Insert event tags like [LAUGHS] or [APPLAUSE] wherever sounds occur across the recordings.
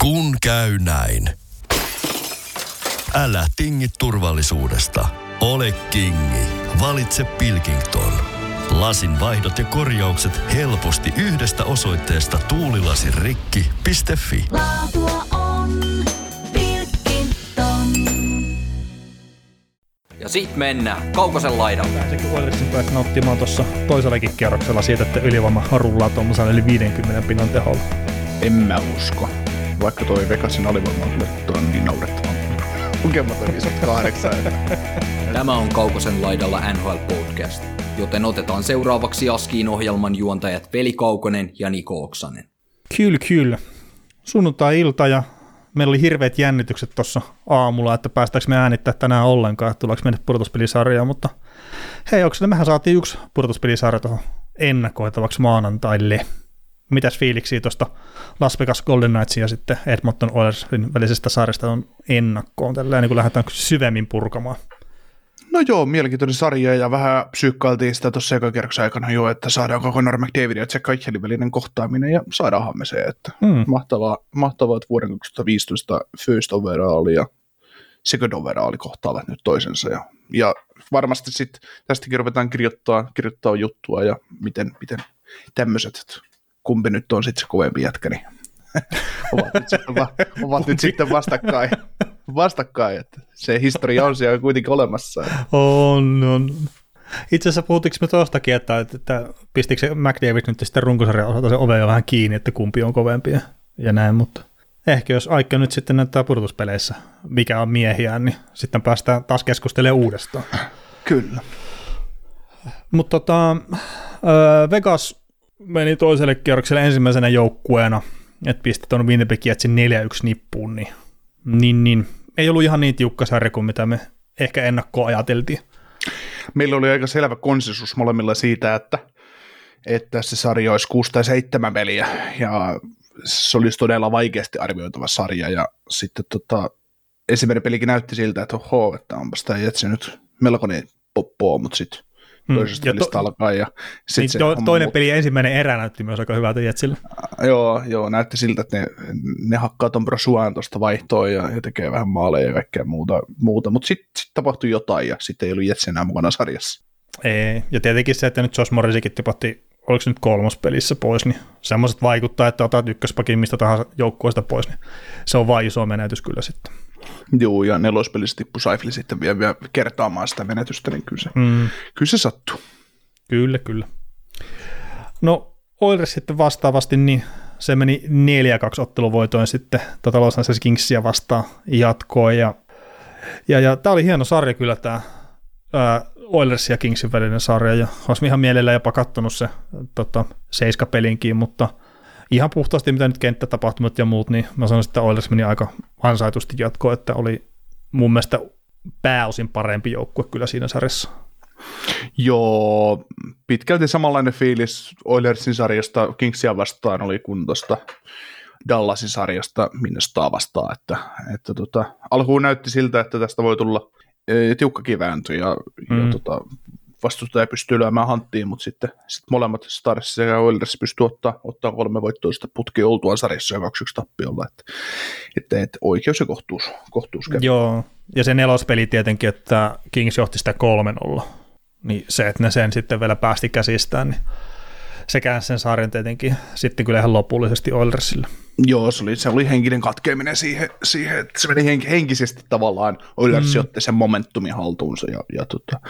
Kun käy näin. Älä tingi turvallisuudesta. Ole kingi. Valitse Pilkington. Lasin vaihdot ja korjaukset helposti yhdestä osoitteesta tuulilasirikki.fi. Laatua on Pilkington. Ja sit mennään Kaukosen laidalle. Pääsikö Oilersin päästä nauttimaan tuossa toisellakin kierroksella siitä, että ylivoima rullaa tuommoisella yli 50 pinnan teholla? En mä usko. Vaikka toi Vegasin alivoima on kyllä niin naurettava. Lukematon 58. [LAUGHS] Tämä on Kaukosen laidalla NHL Podcast, joten otetaan seuraavaksi Askiin ohjelman juontajat Veli Kaukonen ja Niko Oksanen. Kyllä, kyllä. Sunnuntai-ilta ja meillä oli hirveät jännitykset tuossa aamulla, että päästäänkö me äänittää tänään ollenkaan, että tuleeko meille pudotuspelisarjaa, mutta hei, onko mehän saatiin yksi pudotuspelisarja tuohon ennakoitavaksi maanantaille. Mitäs fiiliksiä tuosta Las Vegas Golden Knightsin ja sitten Edmonton Oilersin välisestä sarjasta on ennakkoon, tällä niin kun lähdetään syvemmin purkamaan. No joo, mielenkiintoinen sarja ja vähän psyykkailtiin sitä tuossa ekan aikana jo, että saadaan koko Conor McDavid ja Jack Eichelin välinen kohtaaminen ja saadaanhan me se, että Hmm. mahtavaa, mahtavaa, että vuoden 2015 first overall ja second overall kohtaavat nyt toisensa ja, ja varmasti sitten tästäkin ruvetaan kirjoittaa, kirjoittaa juttua ja miten, miten tämmöiset, kumpi nyt on sitten se kovempi jätkä, niin [LAUGHS] ovat nyt sitten, va, [LAUGHS] ovat nyt sitten vastakkain, vastakkain, että se historia on siellä kuitenkin olemassa. On, on. Itse asiassa puhuttiinko me tuostakin, että, että pistikö se McDavid nyt sitten runkosarjan osalta se ove jo vähän kiinni, että kumpi on kovempi ja, ja näin, mutta ehkä jos Aikka nyt sitten näyttää pudotuspeleissä, mikä on miehiään, niin sitten päästään taas keskustelemaan uudestaan. Kyllä. Mutta tota, Vegas meni toiselle kierrokselle ensimmäisenä joukkueena, että pisti tuon Winnipeg Jetsin 4-1 nippuun, niin, niin, niin ei ollut ihan niin tiukka sarja kuin mitä me ehkä ennakkoon ajateltiin. Meillä oli aika selvä konsensus molemmilla siitä, että, että se sarja olisi 6 tai 7 peliä, ja se olisi todella vaikeasti arvioitava sarja, ja sitten tota, ensimmäinen pelikin näytti siltä, että oho, että onpas tämä Jetsi nyt melkoinen poppoo, mutta sitten Mm, pelistä to- alkaa, ja sitten Niin se to, toinen muuttui. peli ensimmäinen erä näytti myös aika hyvältä Jetsillä. Joo, joo, näytti siltä, että ne, ne hakkaa ton Brosuan tuosta vaihtoon ja, ja tekee vähän maaleja ja kaikkea muuta, muuta. mutta sitten sit tapahtui jotain ja sitten ei ollut Jetsi enää mukana sarjassa. Ei. Ja tietenkin se, että nyt Josh Morrisikin tipatti, oliko se nyt kolmas pelissä pois, niin semmoiset vaikuttaa, että otat ykköspakin mistä tahansa joukkueesta pois, niin se on vain iso menetys kyllä sitten. Joo, ja nelospelissä tippui Saifli sitten vielä, vielä kertaamaan sitä menetystä, niin kyllä se, Mm, kyllä se sattuu. kyllä, kyllä. No Oilers sitten vastaavasti, niin se meni 4-2 otteluvoitoin sitten tota Los Angeles Kingsia vastaan jatkoon. Ja, ja, ja tämä oli hieno sarja kyllä tämä Oilers ja Kingsin välinen sarja, ja olisi ihan mielellä jopa kattonut se tota, seiskapelinkin, mutta ihan puhtaasti mitä nyt kenttätapahtumat ja muut, niin mä sanoisin, että Oilers meni aika ansaitusti jatkoon, että oli mun mielestä pääosin parempi joukkue kyllä siinä sarjassa. Joo, pitkälti samanlainen fiilis Oilersin sarjasta Kingsia vastaan oli kuin tuosta Dallasin sarjasta Minnesota vastaan, että, että tota, alkuun näytti siltä, että tästä voi tulla e, tiukkakin vääntö ja. Mm. ja tota, vastustaja pystyy lyömään hanttiin, mutta sitten sit molemmat Stars sekä Oilers pystyy ottaa, ottaa kolme voittoista putkia oltuaan sarjassa ja 2-1 tappiolla, että, että, että oikeus ja kohtuus, kohtuus kävi. Joo, ja se nelospeli tietenkin, että Kings johti sitä 3-0, niin se, että ne sen sitten vielä päästi käsistään, niin se käänsi sen sarjan tietenkin sitten kyllä ihan lopullisesti Oilersille. Joo, se oli, se oli henkinen katkeaminen siihen, siihen että se meni henk, henkisesti tavallaan, Oilers mm. otti sen momentumin haltuunsa ja, ja tota,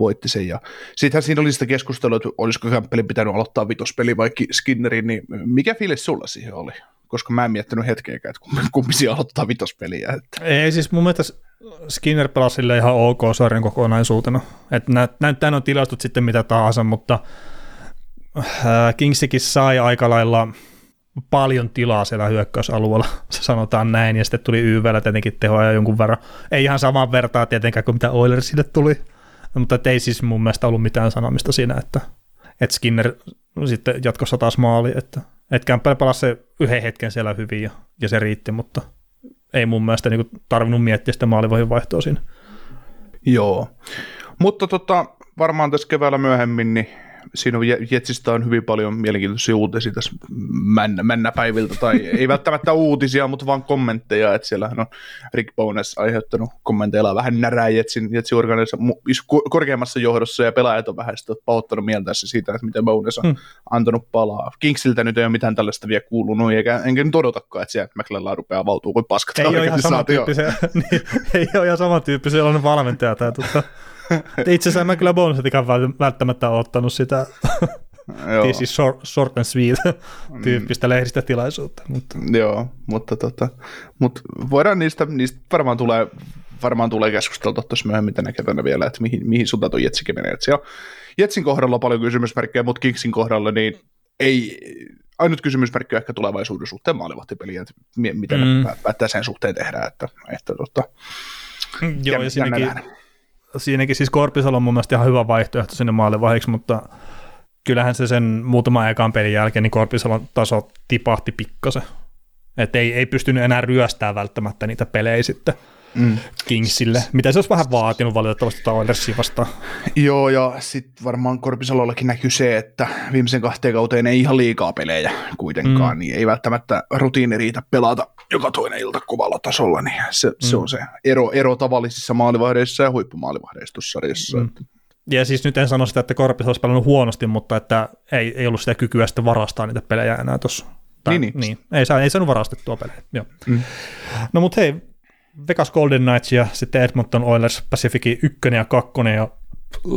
voitti sen. Ja sittenhän siinä oli sitä keskustelua, että olisiko Kämppelin pitänyt aloittaa vitospeli vai Ki- Skinnerin, niin mikä fiilis sulla siihen oli? Koska mä en miettinyt hetkeäkään, että siellä aloittaa vitospeliä. Että. Ei siis mun mielestä Skinner pelasi sille ihan ok sarjan kokonaisuutena. Että nä, näyttää on tilastot sitten mitä tahansa, mutta Kingsikin sai aika lailla paljon tilaa siellä hyökkäysalueella, [LAUGHS] sanotaan näin, ja sitten tuli YVllä tietenkin tehoa ja jonkun verran. Ei ihan saman vertaa tietenkään kuin mitä Oilersille tuli, mutta ei siis mun mielestä ollut mitään sanomista siinä, että, että Skinner sitten jatkossa taas maali, että, että Campbell pelasi se yhden hetken siellä hyvin ja, ja se riitti, mutta ei mun mielestä niin tarvinnut miettiä sitä maalivahin vaihtoa siinä. Joo, mutta tota, varmaan tässä keväällä myöhemmin niin siinä on Jetsistä on hyvin paljon mielenkiintoisia uutisia tässä männä, männäpäiviltä, tai ei [LAUGHS] välttämättä uutisia, mutta vaan kommentteja, että siellähän on Rick Bones aiheuttanut kommenteilla vähän närää Jetsin, Jetsin organisaatio korkeammassa johdossa, ja pelaajat on vähän sitä pahoittanut mieltänsä siitä, että miten Bones on Hmm. antanut palaa. Kingsiltä nyt ei ole mitään tällaista vielä kuulunut, eikä, enkä nyt odotakaan, että sieltä McLellan rupeaa valtuu kuin paskat. Ei ole ihan samantyyppisiä, [LAUGHS] niin, ei ole ihan samantyyppisiä valmentaja. Tai, tuota, [LAUGHS] itse asiassa mä kyllä bonusetikään välttämättä ole ottanut sitä Joo. this is short, short and sweet tyyppistä lehdistötilaisuutta. Mutta Joo, mutta, tota, mutta voidaan niistä, niistä varmaan tulee, varmaan tulee keskusteltua tuossa myöhemmin tänä keväänä vielä, että mihin, mihin suuntaan tuo Jetsikin menee. Et siellä, Jetsin kohdalla on paljon kysymysmerkkejä, mutta Kingsin kohdalla niin ei, ainut kysymysmerkki on ehkä tulevaisuuden suhteen maalivahtipeliä, että mi- miten Mm. mm. päättää sen suhteen tehdä. Että, että tota, Joo, ja jännä siinäkin, nähdä. Siinäkin siis Korpisalo on mun mielestä ihan hyvä vaihtoehto sinne maalivahdeksi, mutta kyllähän se sen muutaman ekan pelin jälkeen, niin Korpisalon taso tipahti pikkasen. Että ei, ei pystynyt enää ryöstää välttämättä niitä pelejä sitten Mm. Kingsille, mitä se olisi vähän vaatinut valitettavasti tuota Oilersia vastaan. Joo, ja sitten varmaan Korpisalollakin näkyy se, että viimeisen kahteen kauteen ei ihan liikaa pelejä kuitenkaan, mm. niin ei välttämättä rutiini riitä pelata joka toinen ilta kovalla tasolla, niin se, mm. se on se ero, ero tavallisissa maalivahdeissa ja huippumaalivahdeissa tuossa sarjassa. Mm. Mm. Ja siis nyt en sano sitä, että Korpis olisi pelannut huonosti, mutta että ei, ei ollut sitä kykyä sitten varastaa niitä pelejä enää tuossa. Tai, Niin, niin. niin. Ei, saa, ei saanut varastettua pelejä. Joo. Mm. No mutta hei, Vegas Golden Knights ja sitten Edmonton Oilers Pacificin ykkönen ja kakkonen ja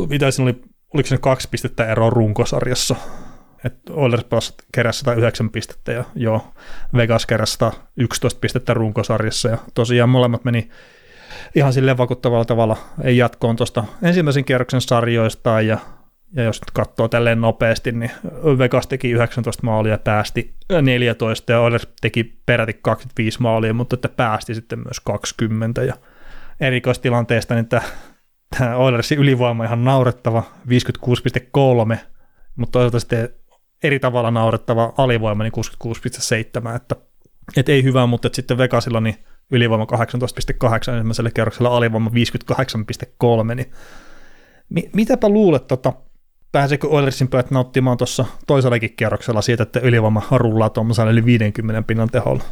mitä siinä oli, oliko se kaksi pistettä eroa runkosarjassa? Et Oilers pääsi keräsi 109 pistettä ja joo, Vegas keräsi 111 pistettä runkosarjassa ja tosiaan molemmat meni ihan silleen vakuuttavalla tavalla ei jatkoon tuosta ensimmäisen kierroksen sarjoista ja, ja jos nyt katsoo tälleen nopeasti, niin Vegas teki 19 maalia päästi 14 ja Oilers teki peräti 25 maalia, mutta että päästi sitten myös 20 ja erikoistilanteesta niin tämä, tämä Oilersin ylivoima ihan naurettava 56,3, mutta toisaalta sitten eri tavalla naurettava alivoima niin 66,7, että, että ei hyvä, mutta että sitten Vegasilla niin ylivoima 18,8 ensimmäisellä kerroksella alivoima 58,3, niin mi- mitäpä luulet, tota, pääseekö Oilersin pojat nauttimaan tuossa toisellakin kierroksella siitä, että ylivoima rullaa tuommoisella yli 50 pinnan teholla?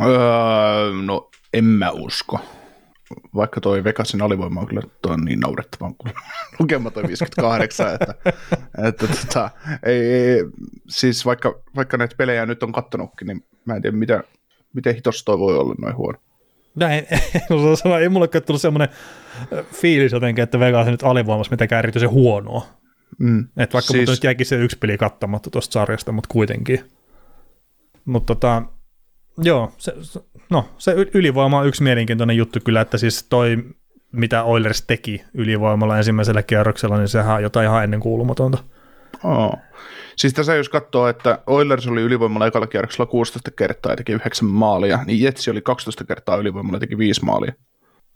Öö, no en mä usko. Vaikka toi Vegasin alivoima on kyllä toi on niin naurettavan kuin [LAUGHS] lukema toi 58, että, että tota, ei, ei, siis vaikka, vaikka näitä pelejä nyt on kattonutkin, niin mä en tiedä mitä, miten hitossa toi voi olla noin huono. Näin, en [LAUGHS] sanoa, ei mulle tullut semmoinen fiilis jotenkin, että Vegas nyt alivoimassa mitenkään erityisen huonoa. Mm. Et vaikka siis... nyt jäikin se yksi peli kattamatta tuosta sarjasta, mutta kuitenkin. Mutta tota, joo, se, no, se ylivoima on yksi mielenkiintoinen juttu kyllä, että siis toi, mitä Oilers teki ylivoimalla ensimmäisellä kierroksella, niin sehän on jotain ihan ennen kuulumatonta. Oh. Siis tässä jos katsoo, että Oilers oli ylivoimalla ekalla kierroksella 16 kertaa ja teki 9 maalia, niin Jetsi oli 12 kertaa ylivoimalla ja teki 5 maalia.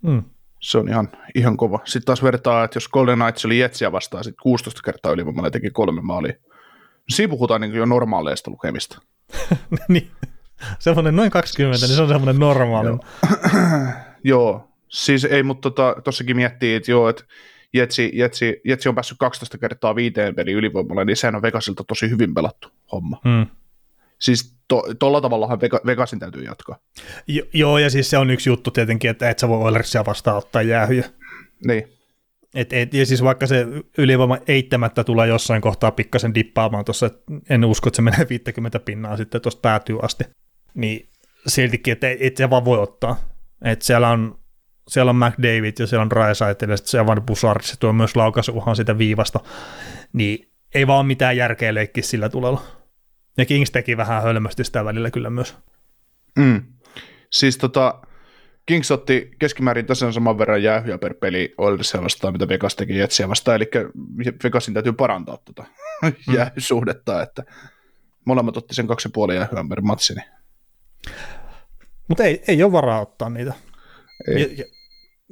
Mm. Se on ihan, ihan kova. Sitten taas vertaa, että jos Golden Knights oli Jetsiä vastaan sit 16 kertaa ylivoimalla ja teki kolme maalia. No siinä puhutaan niin jo normaaleista lukemista. [LAUGHS] niin, semmoinen noin 20, niin se on semmoinen normaali. Joo. [CLEARS THROAT] Joo, siis ei, mutta tota, tossakin miettii, että joo, että Jetsi, Jetsi, Jetsi on päässyt 12 kertaa viiteen peli ylivoimalla, niin sehän on Vegasilta tosi hyvin pelattu homma. Mm. Siis tuolla to, tavallahan Vega, Vegasin täytyy jatkaa. Jo, joo, ja siis se on yksi juttu tietenkin, että et sä voi Oilersia vastaan ottaa jäähyjä. Niin, Et, et, ja siis vaikka se ylivoima eittämättä tulee jossain kohtaa pikkasen dippaamaan tuossa, en usko, että se menee [LAUGHS] 50 pinnaa sitten tuosta päätyy asti, niin siltikin, että et se vaan voi ottaa. Et siellä on siellä on McDavid ja siellä on Raisaitl ja sitten se Evan Bussard, se tuo myös laukaisuuhan sitä viivasta, niin ei vaan mitään järkeä leikkiä sillä tulella. Ja Kings teki vähän hölmösti sitä välillä kyllä myös. Mm. Siis tota, Kings otti keskimäärin tasan saman verran jäähyjä per peli Oilersia vastaan, mitä Vegas teki Jetsiä vastaan, eli Vegasin täytyy parantaa tota mm. jäähysuhdetta, että molemmat otti sen kaksi ja puoli jäähyä per matsi. Niin. Mutta ei, ei ole varaa ottaa niitä. Ei. Ja, ja,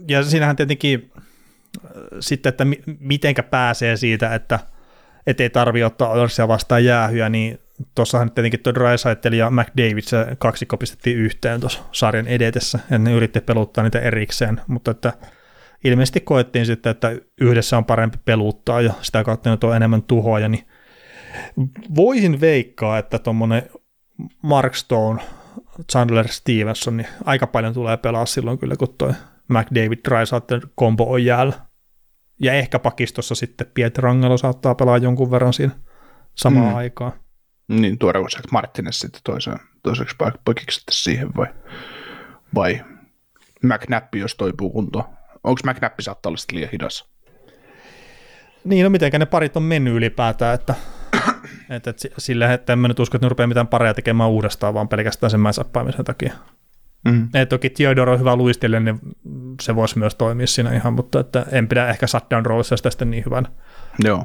ja siinähän tietenkin äh, sitten, että mi, mitenkä pääsee siitä, että et ei tarvi ottaa Oilersia vastaan jäähyä, niin tuossahan tietenkin tuo Drysaitel ja McDavid, se kaksikko pistettiin yhteen tuossa sarjan edetessä, ja ne yritti peluttaa niitä erikseen, mutta että ilmeisesti koettiin sitten, että yhdessä on parempi peluttaa ja sitä kautta nyt on enemmän tuhoja, niin voisin veikkaa, että tuommoinen Mark Stone, Chandler Stevenson, niin aika paljon tulee pelaa silloin kyllä, kun toi McDavid Dreisaitl kombo on jäällä. Ja ehkä pakistossa sitten Pietrangelo saattaa pelaa jonkun verran siinä samaan Mm. aikaan. Niin tuodaanko se Martinez sitten toiseen, toiseksi sitten siihen vai, vai McNappi, jos toipuu kuntoon? Onko McNappi saattaa olla liian hidas? Niin, no mitenkä ne parit on mennyt ylipäätään, että, [COUGHS] että, että sillä että en mä nyt usko, että ne rupeaa mitään pareja tekemään uudestaan, vaan pelkästään sen mäisappaamisen takia. Mm. Et toki Theodore on hyvä luistille, niin se voisi myös toimia siinä ihan, mutta että en pidä ehkä shutdown roolissa sitä sitten niin hyvän. Joo.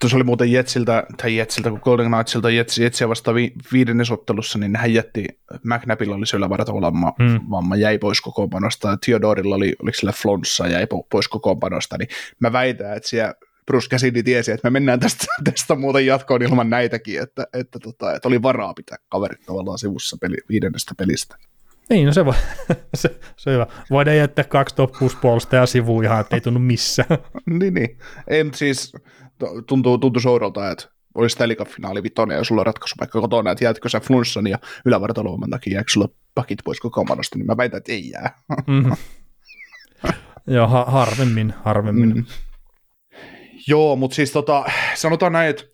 Tuossa oli muuten Jetsiltä, tai Jetsiltä, kun Golden Knightsilta Jetsi, Jetsiä vastaan vi, viidennesottelussa, niin hän jätti, McNabilla oli se ylävartalovamma, Mm. mm. vamma jäi pois kokoonpanosta, ja Theodorilla oli, oliko sillä flonssa, jäi po- pois kokoonpanosta, niin mä väitän, että siellä Bruce Cassidy tiesi, että me mennään tästä, [LAUGHS] tästä muuten jatkoon ilman näitäkin, että, että, tota, että oli varaa pitää kaverit tavallaan sivussa peli, viidennestä pelistä. Niin, no se, voi, [LAUGHS] se, se on hyvä. Voidaan jättää kaksi top 6 puolustajaa sivuun ihan, ettei tunnu missään. [LAUGHS] niin, niin. Ei, mutta siis tuntuu, tuntuu soudolta, että olisi Stanley vitonen ja sulla on ratkaisupaikka kotona, että jäätkö sä flunssan ja ylävartaloiman takia, jääkö sulla pakit pois kokoonpanosta, niin mä väitän, että ei jää. Mm. [LAUGHS] Joo, ha- harvemmin, harvemmin. Mm. Mm. Joo, mutta siis tota, sanotaan näin, että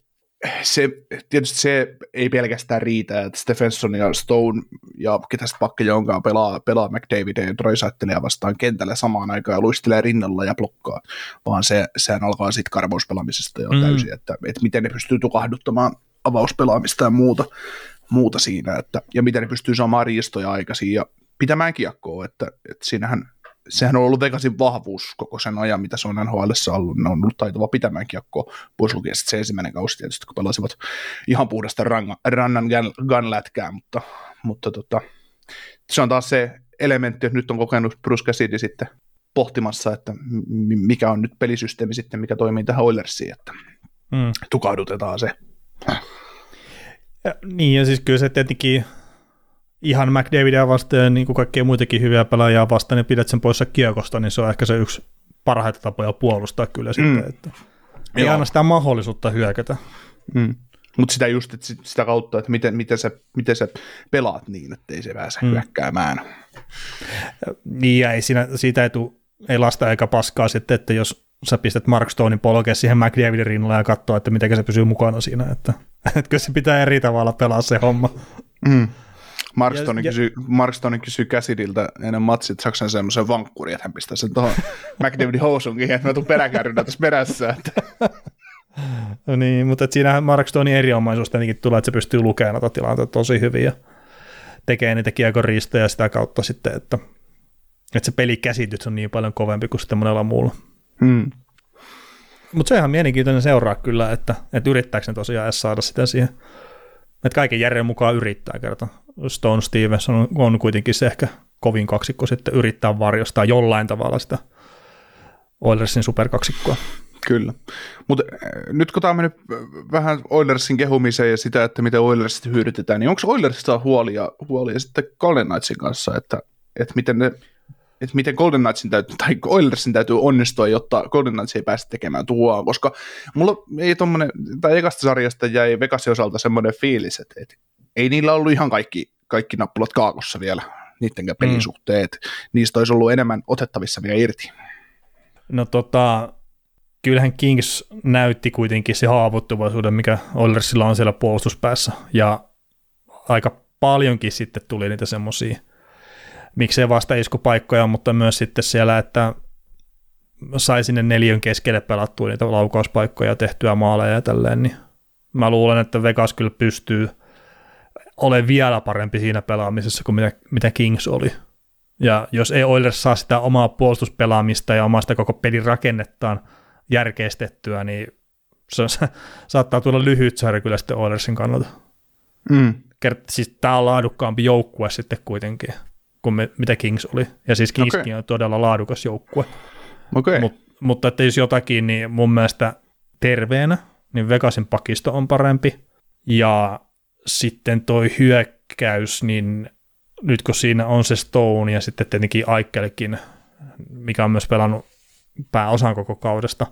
se, tietysti se ei pelkästään riitä, että Stephenson ja Stone ja ketä sitten pakkeja onkaan pelaa, pelaa McDavid ja Troisattelia vastaan kentällä samaan aikaan ja luistelee rinnalla ja blokkaa, vaan se, sehän alkaa sitten karvauspelaamisesta jo mm. täysin, että, että miten ne pystyy tukahduttamaan avauspelaamista ja muuta, muuta siinä, että, ja miten ne pystyy saamaan riistoja aikaisin ja pitämään kiekkoa, että, että siinähän sehän on ollut Vegasin vahvuus koko sen ajan, mitä se on NHL ollut. Ne on ollut taitava pitämään kiekkoa, pois lukien sitten se ensimmäinen kausi tietysti, kun pelasivat ihan puhdasta rangan, rannan gun- gun-lätkää, mutta, mutta tota, se on taas se elementti, että nyt on kokenut Bruce Cassidy sitten pohtimassa, että mikä on nyt pelisysteemi sitten, mikä toimii tähän Oilersiin, että Mm. tukahdutetaan se. Ja, niin, ja siis kyllä se tietenkin ihan McDavidia vastaan ja niin kuin kaikkia muitakin hyviä pelaajia vastaan, niin pidät sen poissa kiekosta, niin se on ehkä se yksi parhaita tapoja puolustaa kyllä sitten, Mm. että ei Joo. anna sitä mahdollisuutta hyökätä. Mm. Mutta sitä just että sit- sitä kautta, että miten, miten, sä, miten sä pelaat niin, että ei se pääse Mm. mm. hyökkäämään. Niin, ja ei siinä, siitä ei, tuu, ei lasta eikä paskaa sitten, että jos sä pistät Mark Stonein polkea siihen McDavidin rinnalle ja katsoa, että miten se pysyy mukana siinä, että, [LAUGHS] että kyllä se pitää eri tavalla pelaa se homma. Mm. Mark Ja- kysyi, Mark Stone kysyi Käsidiltä ennen matsia, että saksan semmoisen vankkurin, että hän pistää sen tuohon [LAUGHS] McDavidin housunkin, että mä tuun peräkärrynä tässä perässä. Että. No [LAUGHS] niin, mutta et siinähän Mark Stonein erinomaisuus tietenkin tulee, että se pystyy lukemaan noita tilanteita tosi hyvin ja tekee niitä kiekon riistejä sitä kautta sitten, että, että se pelikäsitys on niin paljon kovempi kuin sitten monella muulla. Mm. Mutta se on ihan mielenkiintoinen seuraa kyllä, että, että yrittääkö ne tosiaan edes saada sitä siihen. Että kaiken järjen mukaan yrittää kerta. Stone Stevenson on, kuitenkin se ehkä kovin kaksikko sitten yrittää varjostaa jollain tavalla sitä Oilersin superkaksikkoa. Kyllä. Mutta nyt kun tämä on mennyt äh, vähän Oilersin kehumiseen ja sitä, että miten Oilersista hyödytetään, niin onko Oilersista huolia, huolia sitten Golden Knightsin kanssa, että, että miten ne että miten Golden Knightsin täytyy, tai Oilersin täytyy onnistua, jotta Golden Knights ei pääse tekemään tuhoa, koska mulla ei tommonen, tai ekasta sarjasta jäi Vegasin osalta semmoinen fiilis, että, että ei niillä ollut ihan kaikki, kaikki nappulat kaakossa vielä niidenkään Mm. pelisuhteet. Niistä olisi ollut enemmän otettavissa vielä irti. No tota, kyllähän Kings näytti kuitenkin se haavoittuvaisuuden, mikä Oilersilla on siellä puolustuspäässä, ja aika paljonkin sitten tuli niitä semmoisia, miksei vasta iskupaikkoja, mutta myös sitten siellä, että sai sinne neljön keskelle pelattua niitä laukauspaikkoja, tehtyä maaleja ja tälleen, niin mä luulen, että Vegas kyllä pystyy olemaan vielä parempi siinä pelaamisessa kuin mitä, mitä Kings oli. Ja jos ei Oilers saa sitä omaa puolustuspelaamista ja omasta koko pelin rakennettaan järkeistettyä, niin se, on, saattaa tulla lyhyt sarja kyllä sitten Oilersin kannalta. Mm. Kert, siis tämä on laadukkaampi joukkue sitten kuitenkin kuin me, mitä Kings oli. Ja siis Kingskin Okei. on todella laadukas joukkue. Okei. Mut, mutta että jos jotakin, niin mun mielestä terveenä, niin Vegasin pakisto on parempi. Ja sitten toi hyökkäys, niin nyt kun siinä on se Stone ja sitten tietenkin Aikkelkin, mikä on myös pelannut pääosan koko kaudesta,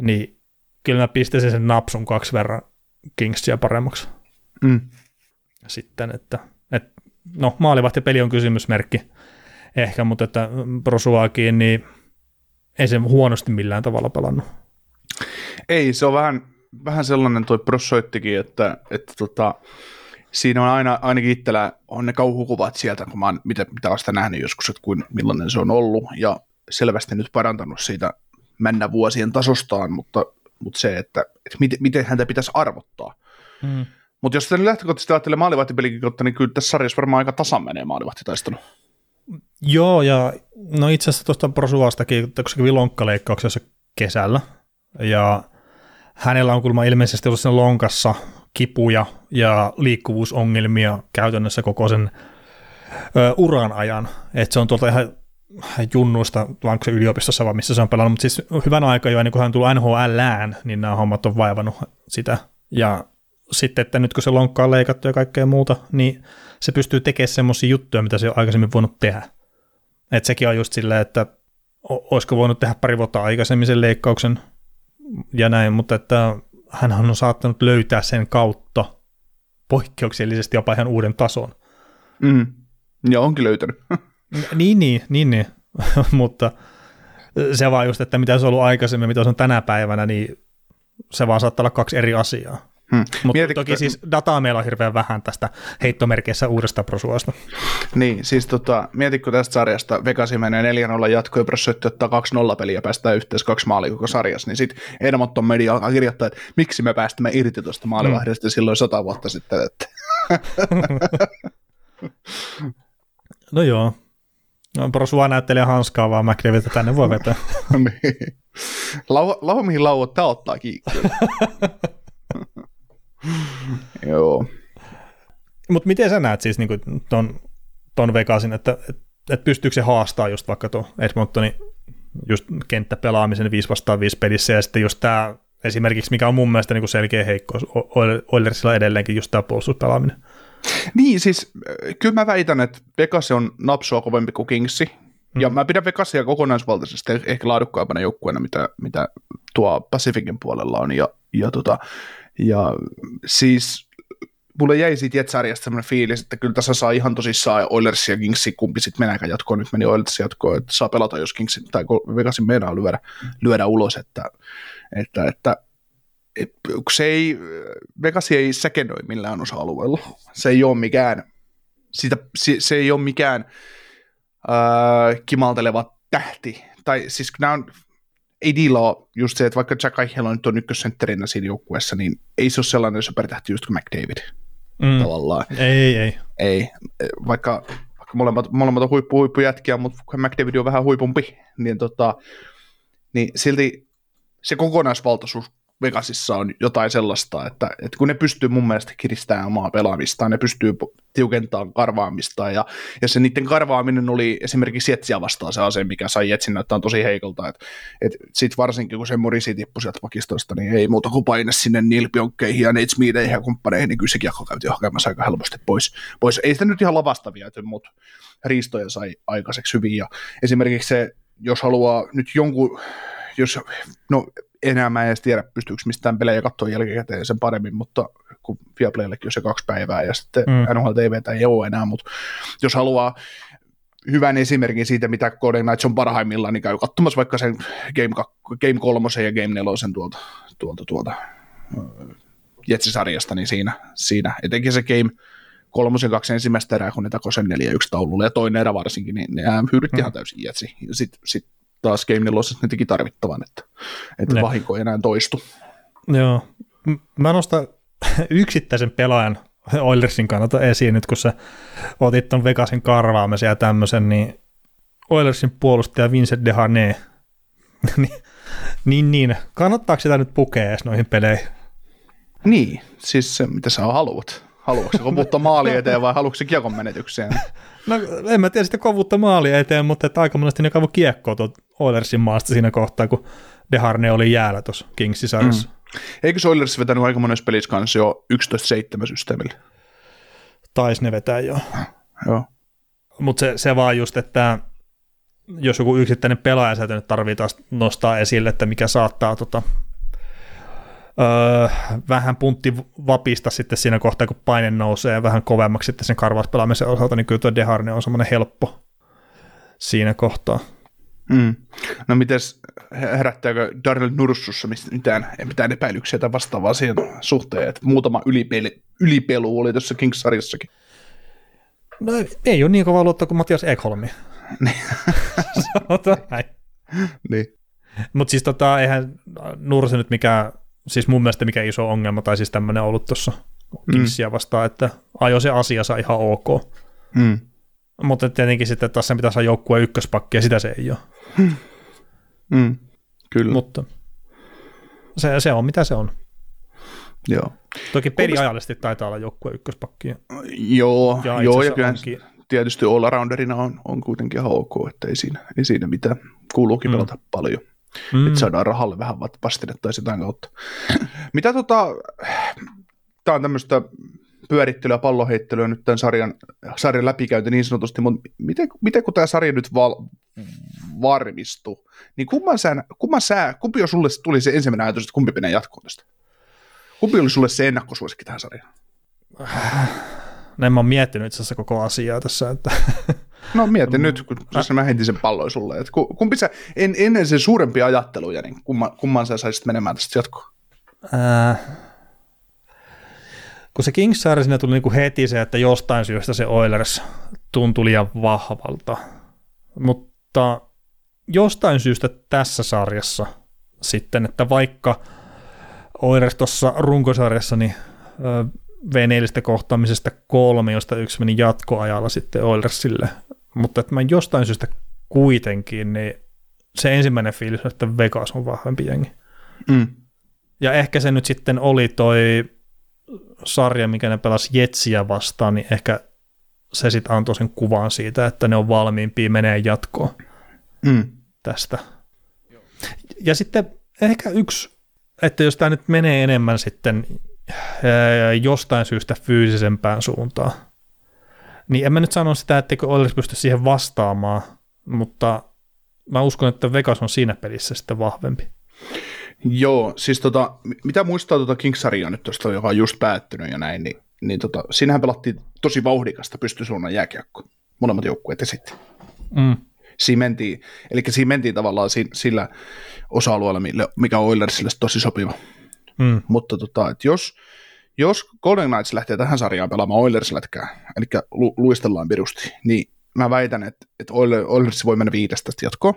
niin kyllä mä pistäisin sen napsun kaksi verran Kingsia paremmaksi Mm. sitten, että, että no maalivahti peli on kysymysmerkki ehkä, mutta että Prosuakin, niin ei se huonosti millään tavalla pelannut. Ei, se on vähän, vähän sellainen toi prossoittikin, että, että tota, siinä on aina, ainakin itsellä on ne kauhukuvat sieltä, kun mä oon mitä, mitä olen sitä nähnyt joskus, että kuin, millainen se on ollut, ja selvästi nyt parantanut siitä mennä vuosien tasostaan, mutta, mutta se, että, että miten, miten häntä pitäisi arvottaa. Mm. Mutta jos nyt lähtökohtaisesti ajattelee maalivahtipelikin kautta, niin kyllä tässä sarjassa varmaan aika tasan menee maalivahtitaistelu. Joo, ja no itse asiassa tuosta Prosuastakin, kun se kävi lonkkaleikkauksessa kesällä, ja hänellä on kuulemma ilmeisesti ollut sen lonkassa kipuja ja liikkuvuusongelmia käytännössä koko sen ö, uran ajan. että se on tuolta ihan junnuista, onko se yliopistossa vai missä se on pelannut, mutta siis hyvän aikaa jo ennen kuin hän tuli NHLään, niin nämä hommat on vaivannut sitä. Ja sitten, että nyt kun se lonkka on leikattu ja kaikkea muuta, niin se pystyy tekemään semmoisia juttuja, mitä se on aikaisemmin voinut tehdä. Et sekin on just silleen, että olisiko voinut tehdä pari vuotta aikaisemmin sen leikkauksen ja näin, mutta että hän on saattanut löytää sen kautta poikkeuksellisesti jopa ihan uuden tason. Mm. Ja onkin löytänyt. Niin, niin, niin, niin. [LAUGHS] mutta se vaan just, että mitä se on ollut aikaisemmin, mitä se on tänä päivänä, niin se vaan saattaa olla kaksi eri asiaa. Hmm. Mutta toki siis dataa meillä on hirveän vähän tästä heittomerkeissä uudesta prosuasta. Niin, siis tota, mietitkö tästä sarjasta, Vegasi menee 4-0 jatkoon, Brossoitti ottaa 2-0 peliä ja päästään yhteensä kaksi maalia koko sarjassa, niin sitten Edmonton media alkaa kirjoittaa, että miksi me päästämme irti tuosta maalivahdesta mm. silloin sata vuotta sitten, että [LAUGHS] No joo. No, prosua näyttelee hanskaa vaan McDavidiltä tänne voi vetää. [LAUGHS] niin. Lau, lau mihin lauot, tää ottaa kiinni. [LAUGHS] [LAUGHS] Joo. Mutta miten sä näet siis niin ton, ton Vegasin, että et, et pystyykö se haastaa just vaikka tuo Edmontonin just kenttäpelaamisen 5 vastaan 5 pelissä ja sitten just tämä esimerkiksi, mikä on mun mielestä niin selkeä heikkous Oil- Oilersilla edelleenkin just tämä puolustuspelaaminen. Niin, siis äh, kyllä mä väitän, että Vegas on napsua kovempi kuin Kingsi. Mm. Ja mä pidän Vegasia kokonaisvaltaisesti ehkä laadukkaampana joukkueena, mitä, mitä tuo Pacificin puolella on. Ja, ja, tota, ja siis mulle jäi siitä Jetsarjasta sellainen fiilis, että kyllä tässä saa ihan tosissaan Oilers ja Kingsi, kumpi sitten menääkään jatkoon. Nyt meni Oilers jatkoon, että saa pelata, jos Kingsi tai Vegasin meinaa lyödä, lyödä ulos, että, että, että et, se ei, Vegas ei säkenöi millään osa-alueella. Se ei ole mikään, sitä, se, se ei ole mikään ää, kimalteleva tähti. Tai siis nämä on, ei ole just se, että vaikka Jack Eichel on nyt on ykkössentterinä siinä joukkueessa, niin ei se ole sellainen supertähti just kuin McDavid Mm. tavallaan. Ei, ei. Ei, vaikka, vaikka molemmat, molemmat on huippu, huippujätkiä, mutta McDavid on vähän huipumpi, niin, tota, niin silti se kokonaisvaltaisuus Vegasissa on jotain sellaista, että, että kun ne pystyy mun mielestä kiristämään omaa pelaamistaan, ne pystyy tiukentamaan karvaamistaan, ja, ja se niiden karvaaminen oli esimerkiksi Jetsiä vastaan se ase, mikä sai Jetsin näyttää tosi heikolta, että et sitten varsinkin kun se Morisi tippui sieltä pakistosta, niin ei muuta kuin paine sinne Neil Pionkkeihin ja Nate Smitheihin ja kumppaneihin, niin kyllä se kiekko käytiin hakemassa aika helposti pois. pois. Ei sitä nyt ihan lavasta viety, mutta riistoja sai aikaiseksi hyvin, ja esimerkiksi se, jos haluaa nyt jonkun, jos, no enää mä en edes tiedä, pystyykö mistään pelejä katsoa jälkikäteen sen paremmin, mutta kun Viaplayllekin on se kaksi päivää ja sitten Mm. NHL TVtä ei ole enää, mutta jos haluaa hyvän esimerkin siitä, mitä Golden Knights on parhaimmillaan, niin käy katsomassa vaikka sen Game, 2, Game 3 ja Game 4 tuolta, tuolta, tuolta ö, Jetsisarjasta, niin siinä, siinä etenkin se Game kolmosen kaksi ensimmäistä erää, kun ne takoi sen 4-1 taululle, ja toinen erä varsinkin, niin ne hyyrytti Mm. ihan täysin Jetsi. Sitten sit taas Game 4 ne teki tarvittavan, että, että Ne. vahinko ei enää toistu. Joo. Mä nostan [LAUGHS] yksittäisen pelaajan Oilersin kannalta esiin nyt, kun sä otit ton Vegasin karvaamisen ja tämmöisen, niin Oilersin puolustaja Vincent Deharnay, [LAUGHS] niin, niin, niin, kannattaako sitä nyt pukea edes noihin peleihin? Niin, siis se, mitä sä haluat. Haluatko se koputtaa maali eteen vai haluatko se kiekon menetykseen? No en mä tiedä sitä kovuutta maalia eteen, mutta että aika monesti ne kavu kiekkoa tuolta Oilersin maasta siinä kohtaa, kun Deharnay oli jäällä tuossa Kingsisarjassa. Mm. Eikö se Oilers vetänyt aika monessa pelissä kanssa jo 11-7 systeemillä? Taisi ne vetää jo. Joo. Mutta se, se vaan just, että jos joku yksittäinen pelaaja sieltä nyt tarvii taas nostaa esille, että mikä saattaa tota, öö, vähän puntti vapista sitten siinä kohtaa, kun paine nousee ja vähän kovemmaksi sitten sen karvauspelaamisen osalta, niin kyllä tuo Deharne on semmoinen helppo siinä kohtaa. Mm. No mites, herättääkö Darnell Nursussa mitään, mitään epäilyksiä tai vastaavaa siihen suhteen, että muutama ylipeli, ylipelu oli tuossa Kings-sarjassakin. No ei ole niin kova luotto kuin Matias Ekholmi. [LAUGHS] Sanotaan näin. Niin. Mutta siis tota, eihän Nurse nyt mikään, siis mun mielestä mikä iso ongelma, tai siis tämmöinen ollut tuossa Kingsia vastaan, että ajo se asiansa ihan ok. Mm. Mutta tietenkin sitten taas sen pitäisi olla joukkueen ykköspakki, ja sitä se ei ole. [LAUGHS] Mm. Kyllä, Mut. Mutta se, se on mitä se on. joo. Toki peliajallisesti taitaa olla joukkueen ykköspakki. Joo, Ja joo, ja kyllä onkin. tietysti all-arounderina on, on kuitenkin ihan ok, että ei siinä, ei siinä mitään. Kuuluukin Mm. pelata paljon. Mm. että saadaan rahalle vähän va- vastinetta jotain kautta. [CLEARS THROAT] Mitä tota, tämä on tämmöistä pyörittelyä, pallonheittelyä nyt tämän sarjan, sarjan läpikäynti niin sanotusti, mutta miten, miten kun tämä sarja nyt val, varmistuu, niin kumman sä, kumman sä, kumpi on sulle tuli se ensimmäinen ajatus, että kumpi menee jatkoon tästä? Kumpi oli sulle se ennakkosuosikki tähän sarjaan? [SIGHS] Näin mä oon miettinyt itse asiassa koko asiaa tässä, että [LAUGHS] No mieti nyt, kun jos mä heitin sen pallon sulle, että ku- kumpi sä, en, ennen sen suurempia ajatteluja, niin kumman, kumman sä saisit menemään tästä jatkoon? Ää, kun se kings siinä tuli niinku heti se, että jostain syystä se Oilers tuntui liian vahvalta. Mutta jostain syystä tässä sarjassa sitten, että vaikka Oilers tuossa runkosarjassa niin ö, vei neljästä kohtaamisesta kolme, josta yksi meni jatkoajalla sitten Oilersille, mutta että mä jostain syystä kuitenkin, niin se ensimmäinen fiilis on, että Vegas on vahvempi jengi. Mm. Ja ehkä se nyt sitten oli toi sarja, mikä ne pelasi Jetsiä vastaan, niin ehkä se sitten antoi sen kuvan siitä, että ne on valmiimpia menee jatkoon Mm. tästä. Ja sitten ehkä yksi, että jos tämä nyt menee enemmän sitten jostain syystä fyysisempään suuntaan, niin en mä nyt sano sitä, etteikö Oilers pysty siihen vastaamaan, mutta mä uskon, että Vegas on siinä pelissä sitten vahvempi. Joo, siis tota, mi- mitä muistaa tuota King-sarjaa nyt tuosta, joka on just päättynyt ja näin, niin, niin tota, siinähän pelattiin tosi vauhdikasta pystysuunnan jääkiekko. Molemmat joukkueet esitti. Mm. Siinä mentiin, eli siinä mentiin tavallaan si- sillä osa-alueella, mikä on Oilersille tosi sopiva. Mm. Mutta tota, et jos, jos Golden Knights lähtee tähän sarjaan pelaamaan Oilers-lätkää, eli lu- luistellaan pirusti, niin mä väitän, että, että Oiler- Oilers voi mennä viidestä jatkoon.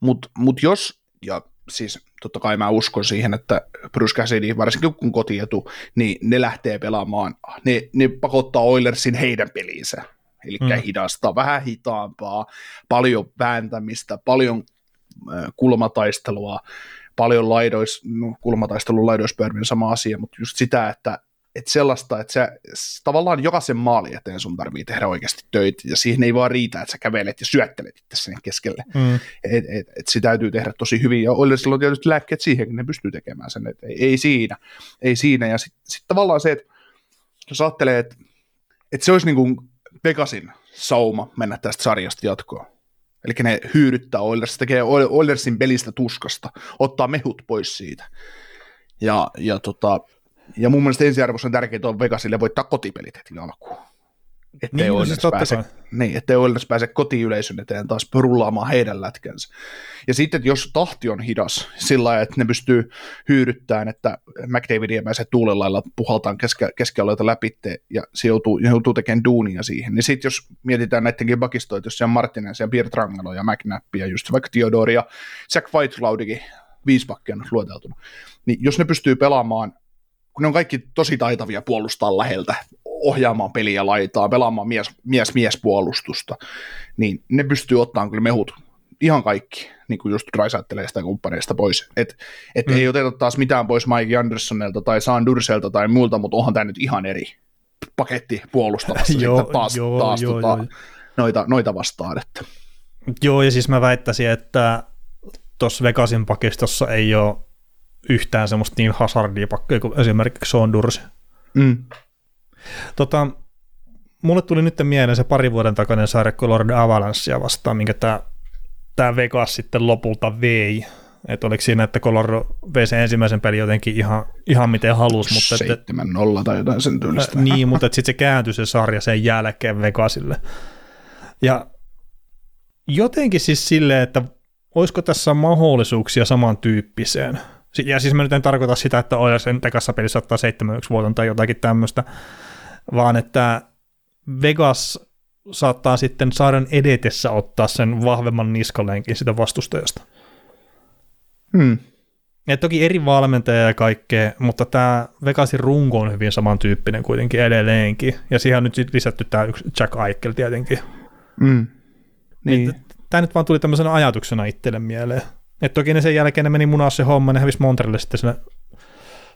Mutta mut jos, ja siis totta kai mä uskon siihen, että Bruce Cassidy, varsinkin kun kotietu, niin ne lähtee pelaamaan, ne, ne pakottaa Oilersin heidän peliinsä. Eli Mm. mm. hidasta, vähän hitaampaa, paljon vääntämistä, paljon kulmataistelua, paljon laidois, no, kulmataistelun laidoispyöriminen sama asia, mutta just sitä, että että sellaista, että sä, tavallaan jokaisen maali eteen sun tarvii tehdä oikeasti töitä, ja siihen ei vaan riitä, että sä kävelet ja syöttelet itse sinne keskelle. Mm. Et, et, et sitä täytyy tehdä tosi hyvin, ja Oilersilla on tietysti lääkkeet siihen, ne pystyy tekemään sen, et ei, ei siinä, ei siinä, ja sitten sit tavallaan se, että jos ajattelee, että et se olisi niin kuin Vegasin sauma mennä tästä sarjasta jatkoon, eli ne hyydyttää Oilers, tekee Oil- Oilersin pelistä tuskasta, ottaa mehut pois siitä, ja, ja, tota, ja mun mielestä ensiarvossa on tärkeää on Vegasille voittaa kotipelit heti alkuun. Ettei Niin, no Oilers siis totta pääse niin, ettei Oilers pääse kotiyleisön eteen taas rullaamaan heidän lätkänsä. Ja sitten, että jos tahti on hidas sillä lailla, että ne pystyy hyydyttämään, että McDavidia pääsee tuulen lailla puhaltaan keske, keskialueelta läpi ja se joutuu, joutuu tekemään duunia siihen, niin sitten jos mietitään näidenkin bakistoja, että jos siellä on Martinez ja Pierre Trangelo ja McNabb ja just vaikka Theodore ja Jack Whitecloudikin viisi pakkia on lueteltuna, niin jos ne pystyy pelaamaan kun ne on kaikki tosi taitavia puolustaa läheltä, ohjaamaan peliä laitaa, pelaamaan mies, mies, mies puolustusta, niin ne pystyy ottamaan kyllä mehut ihan kaikki, niin kuin just Drysaiteleista ja kumppaneista pois. Et, et Mm. mm. ei oteta taas mitään pois Mike Andersonelta tai Saan Durselta tai muilta, mutta onhan tämä nyt ihan eri paketti puolustamassa [LAUGHS] Joo, sitten taas, joo, taas joo, tota, joo. Noita, noita vastaan. Että. Joo, ja siis mä väittäisin, että tuossa Vegasin pakistossa ei ole yhtään semmoista niin hazardia pakkeja kuin esimerkiksi Sean Dursi. Mm. Tota, mulle tuli nyt mieleen se pari vuoden takainen sarja Colorado Avalancea vastaan, minkä tämä tämä Vegas sitten lopulta vei. Että oliko siinä, että Colorado vei sen ensimmäisen pelin jotenkin ihan, ihan miten halusi, mutta että, 7-0 tai jotain sen tyylistä. Niin, mutta sitten se kääntyi se sarja sen jälkeen Vegasille. Ja jotenkin siis silleen, että olisiko tässä mahdollisuuksia samantyyppiseen. Ja siis mä nyt en tarkoita sitä, että tekassa pelissä ottaa 7-1 voiton tai jotakin tämmöistä, vaan että Vegas saattaa sitten saaren edetessä ottaa sen vahvemman niskalenkin sitä vastustajasta. Hmm. Ja toki eri valmentajia ja kaikkea, mutta tämä Vegasin runko on hyvin samantyyppinen kuitenkin edelleenkin. Ja siihen on nyt lisätty tämä yksi Jack Eichel tietenkin. Hmm. Niin. Tämä nyt vaan tuli tämmöisenä ajatuksena itselle mieleen. Et toki ne sen jälkeen ne meni munaa se homma, ne hävisi Montrealille sitten siinä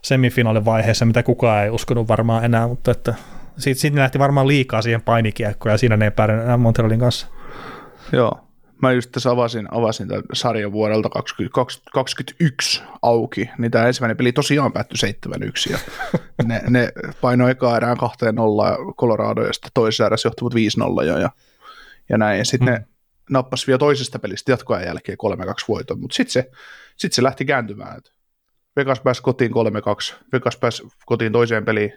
semifinaalivaiheessa, mitä kukaan ei uskonut varmaan enää, mutta että siitä ne lähti varmaan liikaa siihen painikiekkoon ja siinä ne ei pärjännyt Montrealin kanssa. Joo. Mä just tässä avasin, avasin tämän sarjan vuodelta 2021 auki, niin tämä ensimmäinen peli tosiaan päättyi 7-1, ja [LAUGHS] ne, ne painoi eka erään kahteen nollaan Colorado, ja sitten toisessa erässä johtuvat 5-0 ja, ja, ja näin, ja sitten mm. ne nappasi vielä toisesta pelistä jatkoajan jälkeen 3-2 voiton, mutta sitten se, sit se lähti kääntymään, että Vegas pääsi kotiin 3-2, Vegas pääsi kotiin toiseen peliin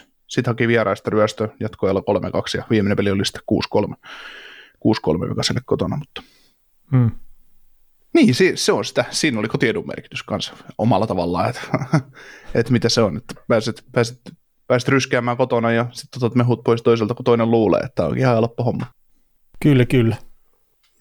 5-1, sitten haki vieraista ryöstö jatkoajalla 3-2, ja viimeinen peli oli sitten 6-3. 6-3 Vegasille kotona, mutta Hmm. niin, se, se on sitä. Siinä oli kotiedun merkitys kanssa omalla tavallaan, että, [LAUGHS] että mitä se on, että pääset, pääset, pääset ryskäämään kotona ja sitten otat mehut pois toiselta, kun toinen luulee, että on ihan helppo homma. Kyllä, kyllä.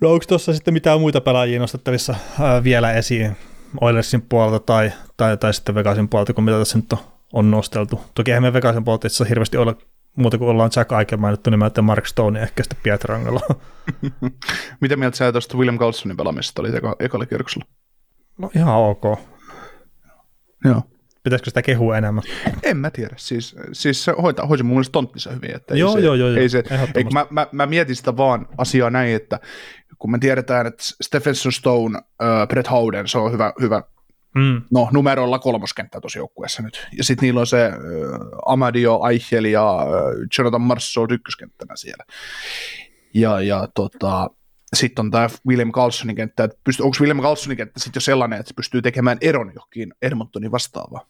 No onko tuossa sitten mitään muita pelaajia nostettavissa ää, vielä esiin Oilersin puolelta tai, tai, tai sitten Vegasin puolelta, kun mitä tässä nyt on, on nosteltu. Toki eihän me itse asiassa hirveästi ole muuta kuin ollaan Jack Eichel mainittu nimeltä Mark Stone ja ehkä sitten Pietrangelo. [LAUGHS] Mitä mieltä sä tuosta William Carlsonin pelaamisesta oli eka, ekalla kierroksella? No ihan ok. Joo. Pitäisikö sitä kehua enemmän? En mä tiedä, siis, siis se hoitaa, hoiti mun mielestä tonttinsa hyvin. Että Joo, ei se, joo, joo, joo, Ei se, ehdottomasti. ei, mä, mä, mä, mietin sitä vaan asiaa näin, että kun me tiedetään, että Stephenson Stone, äh, Brett Howden, se on hyvä, hyvä Mm. no numerolla kolmoskenttä tuossa joukkueessa nyt. Ja sitten niillä on se äh, Amadio, Eichel ja äh, Jonathan Marceau ykköskenttänä siellä. Ja, ja tota, sitten on tämä William Carlsonin kenttä, että onko William Carlsonin kenttä sitten jo sellainen, että se pystyy tekemään eron johonkin Edmontonin vastaavaan?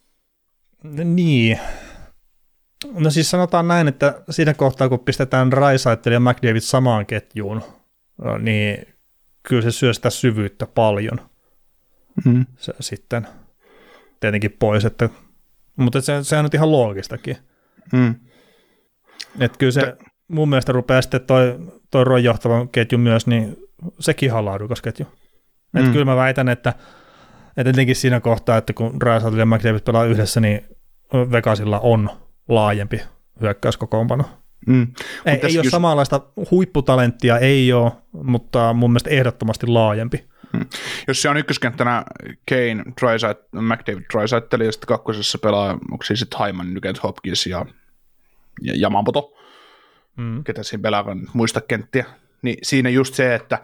Niin. No siis sanotaan näin, että siinä kohtaa, kun pistetään Raisaitel ja McDavid samaan ketjuun, no niin kyllä se syö sitä syvyyttä paljon Mm. se, sitten tietenkin pois, että, mutta se, se on nyt ihan loogistakin. Mm. Että kyllä se mun mielestä rupeaa sitten toi, toi Roy johtava ketju myös, niin sekin ihan laadukas ketju. Että Mm. kyllä mä väitän, että, että etenkin siinä kohtaa, että kun Raisaitl ja McDavid pelaa yhdessä, niin Vegasilla on laajempi hyökkäyskokoonpano. Mm. Ei, ei ole just- samanlaista huipputalenttia, ei ole, mutta mun mielestä ehdottomasti laajempi. Jos se on ykköskenttänä Kane, Drysait, McDavid, Drysaitel ja sitten kakkosessa pelaa, onko siis sitten Hyman, Nugent Hopkins ja, ja Yamamoto, Mm. ketä siinä pelaa, en nyt muista kenttiä, niin siinä just se, että,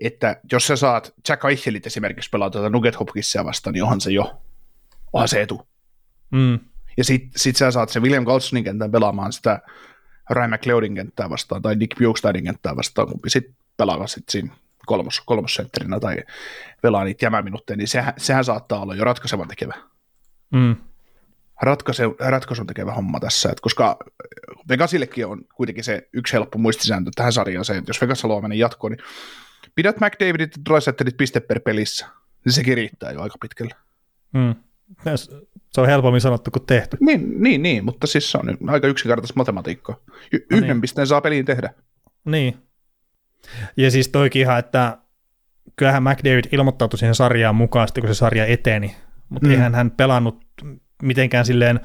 että jos sä saat Jack Eichelit esimerkiksi pelaa tuota Nugent Hopkinsia vastaan, niin onhan se jo, onhan se etu. Mm. Ja sit, sit sä saat se William Carlsonin kentän pelaamaan sitä Ryan McLeodin kenttää vastaan tai Nick Bjugstadin kenttää vastaan, kumpi sitten pelaa sitten siinä kolmos, kolmossentterinä tai pelaa niitä jämäminuutteja, niin sehän, sehän saattaa olla jo ratkaisevan tekevä. Mm. Ratkaise, ratkaisun tekevä homma tässä, että koska Vegasillekin on kuitenkin se yksi helppo muistisääntö tähän sarjaan se, että jos Vegas haluaa mennä jatkoon, niin pidät McDavidit ja Drysaitelit piste per pelissä, niin sekin riittää jo aika pitkälle. Mm. Se on helpommin sanottu kuin tehty. Niin, niin, niin mutta siis se on aika yksinkertaista matematiikkaa. Y- No yhden niin. pisteen saa peliin tehdä. Niin. Ja siis toikin ihan, että kyllähän McDavid ilmoittautui siihen sarjaan mukaan sitten, kun se sarja eteni, mutta Mm. eihän hän pelannut mitenkään silleen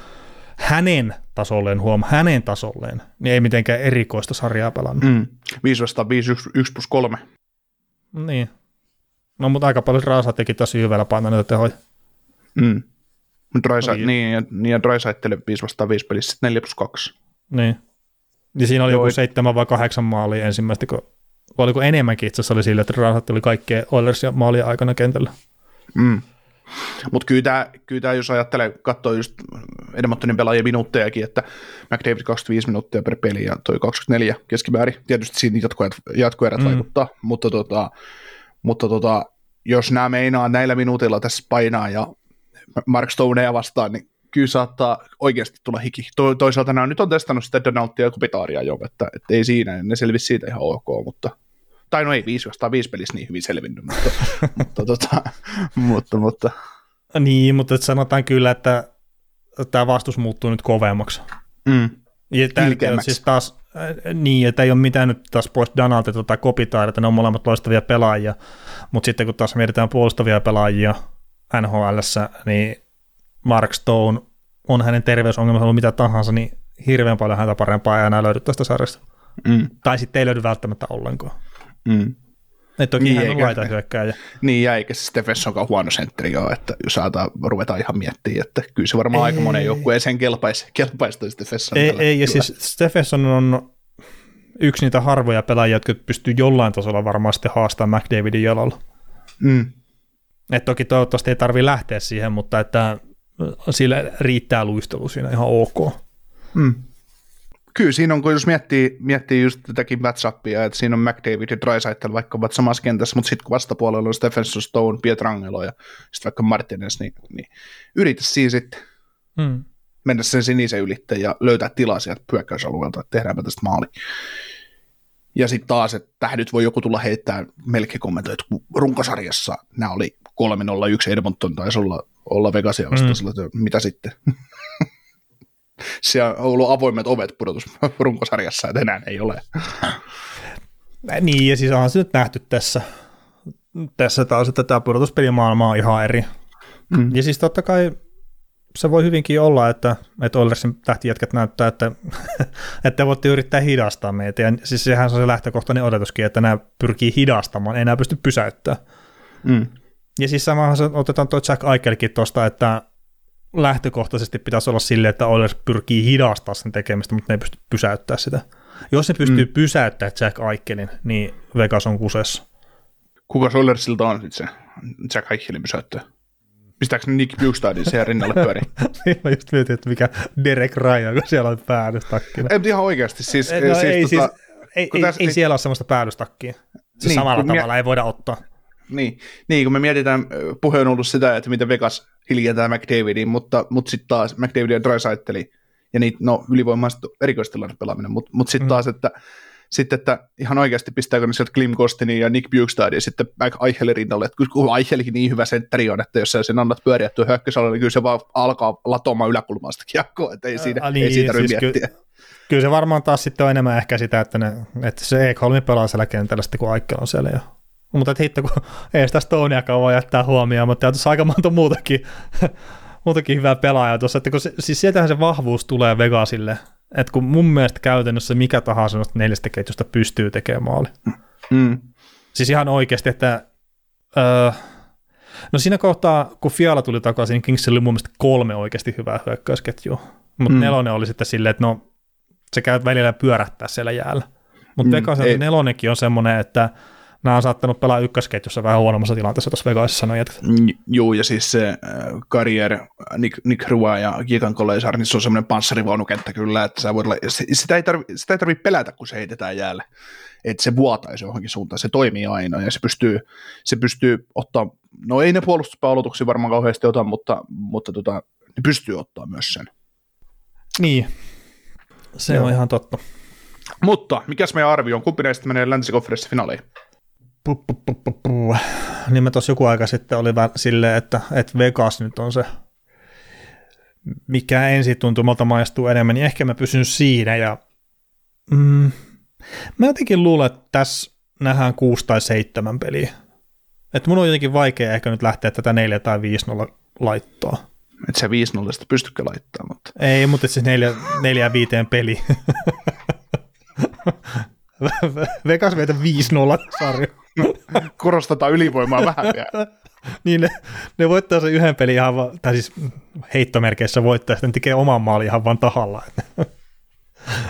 hänen tasolleen, huom, hänen tasolleen, niin ei mitenkään erikoista sarjaa pelannut. Mm. Mm. 5 vastaan 5, 1, 1 plus 3. Niin. No mutta aika paljon Raasa teki tosi hyvällä painaa niitä tehoja. Mm. Drysa, Oli- niin, ja, niin ja Drysaitel 5 vastaan 5 pelissä, sitten 4 plus 2. Niin. Ja siinä oli Joo, joku et- seitsemän vai kahdeksan maalia ensimmäistä, kun vai oliko enemmänkin itse asiassa oli sillä, että Raasa oli kaikkea Oilers ja maalia aikana kentällä. Mm. Mutta kyllä tämä, kyllä jos ajattelee, katsoo just Edmontonin pelaajien minuuttejakin, että McDavid 25 minuuttia per peli ja toi 24 keskimäärin. Tietysti siinä jatkoerät, jatkoerät mm. vaikuttaa, mutta, tota, mutta tota, jos nämä meinaa näillä minuutilla tässä painaa ja Mark Stonea vastaan, niin kyllä saattaa oikeasti tulla hiki. To, toisaalta nämä nyt on testannut sitä Donaltia ja Kupitaaria jo, että, että ei siinä, ne selvisi siitä ihan ok, mutta tai no ei 5 vastaan 5 pelissä niin hyvin selvinnyt, mutta, [LAUGHS] mutta, tota, mutta, mutta, Niin, mutta sanotaan kyllä, että tämä vastus muuttuu nyt kovemmaksi. mm, Ja tämä siis taas, äh, niin, että ei ole mitään nyt taas pois Donalta tai Kopitaar, että ne on molemmat loistavia pelaajia, mutta sitten kun taas mietitään puolustavia pelaajia nhl niin Mark Stone on hänen terveysongelmansa ollut mitä tahansa, niin hirveän paljon häntä parempaa ei enää löydy tästä sarjasta. mm, Tai sitten ei löydy välttämättä ollenkaan. Mm. Et toki Niin, hän on eikä- laita hyökkääjä. Niin, ja eikä se huono sentteri ole, että jos saadaan, ruvetaan ihan miettimään, että kyllä se varmaan aika monen joukkueeseen kelpaisi, kelpaisi toi Steffenson. Ei, ei ja siis Stephenson on yksi niitä harvoja pelaajia, jotka pystyy jollain tasolla varmaan sitten haastamaan McDavidin jalalla. Mm, Et toki toivottavasti ei tarvi lähteä siihen, mutta että sillä riittää luistelu siinä ihan ok. mm. Kyllä siinä on, kun jos miettii, miettii just tätäkin matchupia, että siinä on McDavid ja Drysaitel vaikka ovat samassa kentässä, mutta sitten kun vastapuolella on Stephenson, Stone, Pietrangelo ja sitten vaikka Martinez, niin, niin yritä siinä sitten Hmm. mennä sen sinisen ylitte ja löytää tilaa sieltä hyökkäysalueelta, että tehdäänpä tästä maali. Ja sitten taas, että tähän nyt voi joku tulla heittää melkein kommentoida, että kun runkosarjassa nämä oli 3-0-1 Edmonton taisi olla, olla Vegasia vastaan, mm. mitä sitten? [LAUGHS] [LAUGHS] Siellä on ollut avoimet ovet pudotus [LAUGHS] runkosarjassa, että enää ei ole. [SNIFFS] Niin, ja siis onhan se nyt nähty tässä, tässä taas, että tämä pudotuspelimaailma on ihan eri. Mm. Ja siis totta kai se voi hyvinkin olla, että, että Oilersin tähtijätkät näyttää, että, [LAUGHS] että te voitte yrittää hidastaa meitä. Ja siis sehän on se lähtökohtainen odotuskin, että nämä pyrkii hidastamaan, ei enää pysty pysäyttämään. Mm. Ja siis samahan se otetaan tuo Jack Eichelikin tuosta, että lähtökohtaisesti pitäisi olla silleen, että Oilers pyrkii hidastaa sen tekemistä, mutta ne ei pysty pysäyttämään sitä. Jos ne pystyy mm. pysäyttämään Jack Eichelin, niin Vegas on kusessa. Kuka Solersilta on sitten se Jack Eichelin pysäyttää? Pistääkö Nick Bukestadin siihen rinnalle pyöriin? [LAUGHS] Niin Mä just mietin, että mikä Derek Ryan, kun siellä on päädystakkina. ei, ihan oikeasti. Siis, No, siis, ei, siis, tota, ei, kun ei, tässä- ei siellä ole semmoista päädystakkia. Se Niin, niin, samalla kun mie- tavalla ei voida ottaa. Niin, niin, kun me mietitään, puhe on ollut sitä, että miten Vegas hiljentää McDavidin, mutta, mutta sitten taas McDavid ja Drysaitteli, ja niitä, no ylivoimaiset erikoistilanne pelaaminen, mutta, mutta sitten Mm. taas, että sitten, että ihan oikeasti pistääkö ne sieltä Klim Kostinin ja Nick Bukestadin ja sitten Eichelin rinnalle, että kun Eichelin niin hyvä sentteri on, että jos sä sen annat pyöriä tuo hyökkäysalalla, niin kyllä se vaan alkaa latomaan yläkulmasta kiekkoa, että ei siinä, niin, ei siitä siis miettiä. Ky- kyllä se varmaan taas sitten on enemmän ehkä sitä, että, ne, että se Ekholmi pelaa siellä kentällä sitten, kun Aikkel on siellä jo. Mutta että hitto, kun [LAUGHS] ei sitä Stoneakaan voi jättää huomioon, mutta tuossa aika monta muutakin, [LAUGHS] muutakin hyvää pelaajaa tuossa, että kun se, siis sieltähän se vahvuus tulee Vegasille, että kun mun mielestä käytännössä mikä tahansa noista neljästä ketjusta pystyy tekemään maali. Mm. Siis ihan oikeasti, että öö, no siinä kohtaa, kun Fiala tuli takaisin, niin Kingsilla oli mun mielestä kolme oikeasti hyvää hyökkäysketjua. Mutta Mm. nelonen oli sitten silleen, että no se käy välillä pyörähtää siellä jäällä. Mutta Mm, Vegasen nelonenkin on semmoinen, että nämä on saattanut pelaa ykkösketjussa vähän huonommassa tilanteessa tuossa Vegasissa sanoi jätkät. Mm, Joo, ja siis se äh, Carrier, Nick, Nick Rua ja Gigan Koleisar, niin se on semmoinen panssarivaunukenttä kyllä, että sä voit olla, sitä ei tarvi, sitä ei tarvi pelätä, kun se heitetään jäälle. Että se vuotaisi johonkin suuntaan, se toimii aina ja se pystyy, se pystyy ottaa, no ei ne puolustuspääolotuksia varmaan kauheasti ota, mutta, mutta tota, ne pystyy ottaa myös sen. Niin, se Joo. on ihan totta. Mutta mikäs meidän arvio on, kumpi näistä menee länsikonferenssin finaaleihin? Pu, pu, pu, pu, pu. Niin mä tuossa joku aika sitten oli vähän silleen, että, että Vegas nyt on se, mikä ensi tuntumalta maistuu enemmän, niin ehkä mä pysyn siinä ja mm, mä jotenkin luulen, että tässä nähdään kuusi tai seitsemän peliä. Että mun on jotenkin vaikea ehkä nyt lähteä tätä 4 tai 5-0 laittoa. Että se 5-0 sitä pystykö laittaa, mutta Ei, mutta siis neljä, neljä viiteen peli. [LAUGHS] [LAUGHS] Vegas meitä 5-0 sarja. korostetaan ylivoimaa vähän vielä. niin ne, ne voittaa sen yhden pelin ihan vaan, tai siis heittomerkeissä voittaa, ja sitten tekee oman maalin ihan vaan tahalla. [LAUGHS]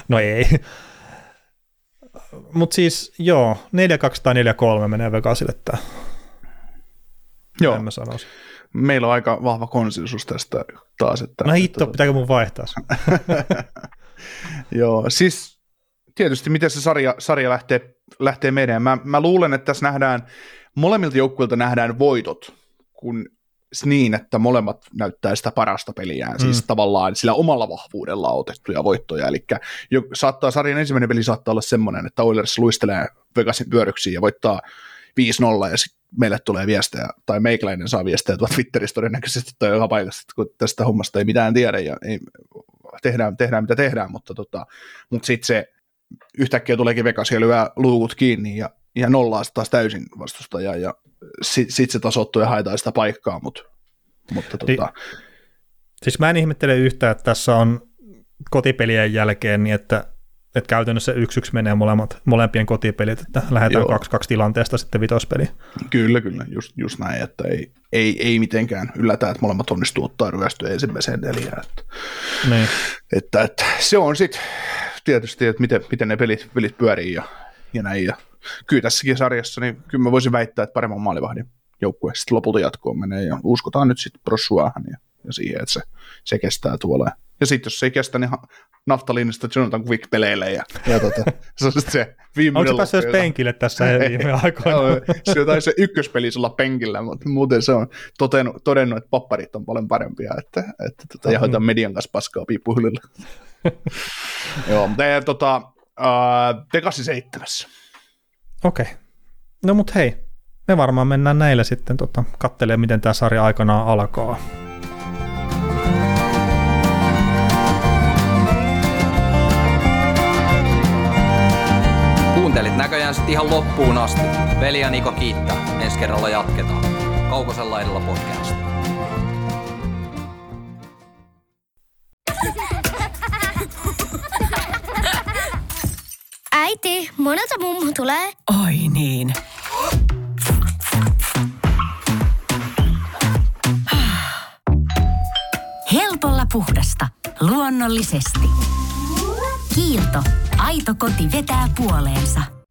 no ei. Mutta siis joo, 4-2 tai 4-3 menee Vegasille tämä, Joo, en mä sanoisi. meillä on aika vahva konsensus tästä taas. Että, No hitto, että, pitääkö mun vaihtaa? [LAUGHS] Joo, siis tietysti miten se sarja, sarja lähtee, lähtee meidän. Mä, mä luulen, että tässä nähdään, molemmilta joukkueilta nähdään voitot, kun niin, että molemmat näyttää sitä parasta peliään, mm. siis tavallaan sillä omalla vahvuudella otettuja voittoja, eli jo, saattaa, sarjan ensimmäinen peli saattaa olla semmoinen, että Oilers luistelee Vegasin pyöryksiin ja voittaa 5-0 ja sitten meille tulee viestejä, tai meikäläinen saa viestejä tuolta Twitteristä todennäköisesti tai joka paikassa, kun tästä hommasta ei mitään tiedä ja ei, tehdään, tehdään mitä tehdään, mutta, tota, mutta sitten se yhtäkkiä tuleekin Vegas ja lyö luukut kiinni ja, ja nollaa sitä taas täysin vastustajaa ja sitten sit se tasoittuu ja haetaan sitä paikkaa, mutta, mutta tota, Siis mä en ihmettele yhtään, että tässä on kotipelien jälkeen niin, että, että käytännössä yksi yksi menee molemmat, molempien kotipelit, että lähdetään Joo. kaksi kaksi tilanteesta sitten vitospeli. Kyllä, kyllä, just, just näin, että ei, ei, ei mitenkään yllätä, että molemmat onnistuu ottaa ryöstöä ensimmäiseen neljään. Että, Niin. että, että se on sitten tietysti, että miten, miten ne pelit, pelit pyörii ja, ja näin. Ja kyllä tässäkin sarjassa, niin kyllä mä voisin väittää, että paremman maalivahdin joukkue sitten lopulta jatkoon menee ja uskotaan nyt sitten Prossuahan ja, ja siihen, että se, se kestää tuolla. Ja sitten jos se ei kestä, niin naftaliinista Jonathan Quick peleilee ja, ja tota, [LAUGHS] se on sitten se viimeinen Onko se päässyt penkille tässä [LAUGHS] viime [LAUGHS] aikoina? Joo, se taisi se ykköspeli olla penkillä, mutta muuten se on todennut, todennut että papparit on paljon parempia, että, että tota, ja hoitaa median kanssa paskaa piippuhyllyllä. Joo, mutta ei, tota, äh, Tekasi seitsemässä. Okei. No mut hei, me varmaan mennään näillä sitten tota, kattelemaan, miten tämä sarja aikanaan alkaa. Näköjään sitten ihan loppuun asti. Veli ja Niko kiittää. Ensi kerralla jatketaan. Kaukosella edellä podcast. Äiti, monelta mummu tulee? Oi niin. Helpolla puhdasta. Luonnollisesti. Kiilto. Aito koti vetää puoleensa.